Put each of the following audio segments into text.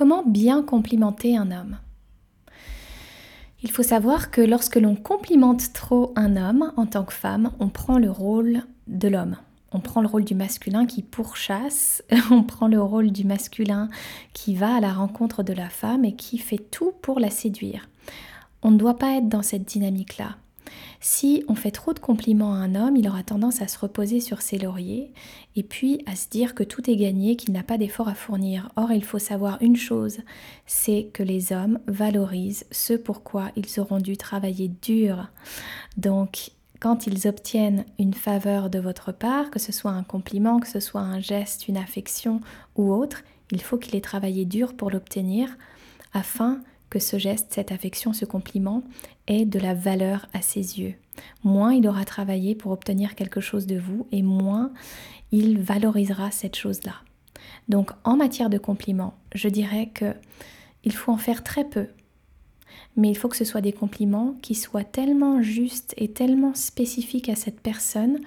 Comment bien complimenter un homme? Il faut savoir que lorsque l'on complimente trop un homme en tant que femme, on prend le rôle de l'homme. On prend le rôle du masculin qui pourchasse, on prend le rôle du masculin qui va à la rencontre de la femme et qui fait tout pour la séduire. On ne doit pas être dans cette dynamique-là. Si on fait trop de compliments à un homme, il aura tendance à se reposer sur ses lauriers et puis à se dire que tout est gagné, qu'il n'a pas d'effort à fournir. Or, il faut savoir une chose, c'est que les hommes valorisent ce pourquoi ils auront dû travailler dur. Donc, quand ils obtiennent une faveur de votre part, que ce soit un compliment, que ce soit un geste, une affection ou autre, il faut qu'il ait travaillé dur pour l'obtenir afin que ce geste, cette affection, ce compliment ait de la valeur à ses yeux. Moins il aura travaillé pour obtenir quelque chose de vous et moins il valorisera cette chose-là. Donc en matière de compliments, je dirais que il faut en faire très peu. Mais il faut que ce soit des compliments qui soient tellement justes et tellement spécifiques à cette personne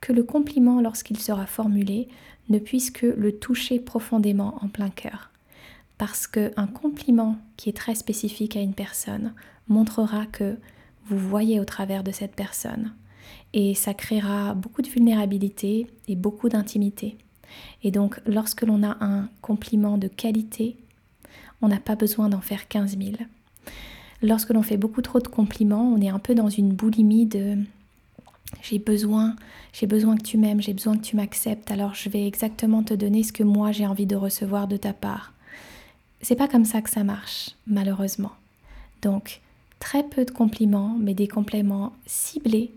que le compliment, lorsqu'il sera formulé, ne puisse que le toucher profondément en plein cœur parce qu'un compliment qui est très spécifique à une personne montrera que vous voyez au travers de cette personne et ça créera beaucoup de vulnérabilité et beaucoup d'intimité. Et donc lorsque l'on a un compliment de qualité, on n'a pas besoin d'en faire 15 000. Lorsque l'on fait beaucoup trop de compliments, on est un peu dans une boulimie de j'ai besoin, j'ai besoin que tu m'aimes, j'ai besoin que tu m'acceptes, alors je vais exactement te donner ce que moi j'ai envie de recevoir de ta part. C'est pas comme ça que ça marche, malheureusement. Donc, très peu de compliments, mais des compliments ciblés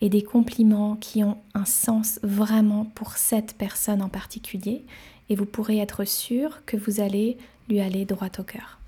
et des compliments qui ont un sens vraiment pour cette personne en particulier. Et vous pourrez être sûr que vous allez lui aller droit au cœur.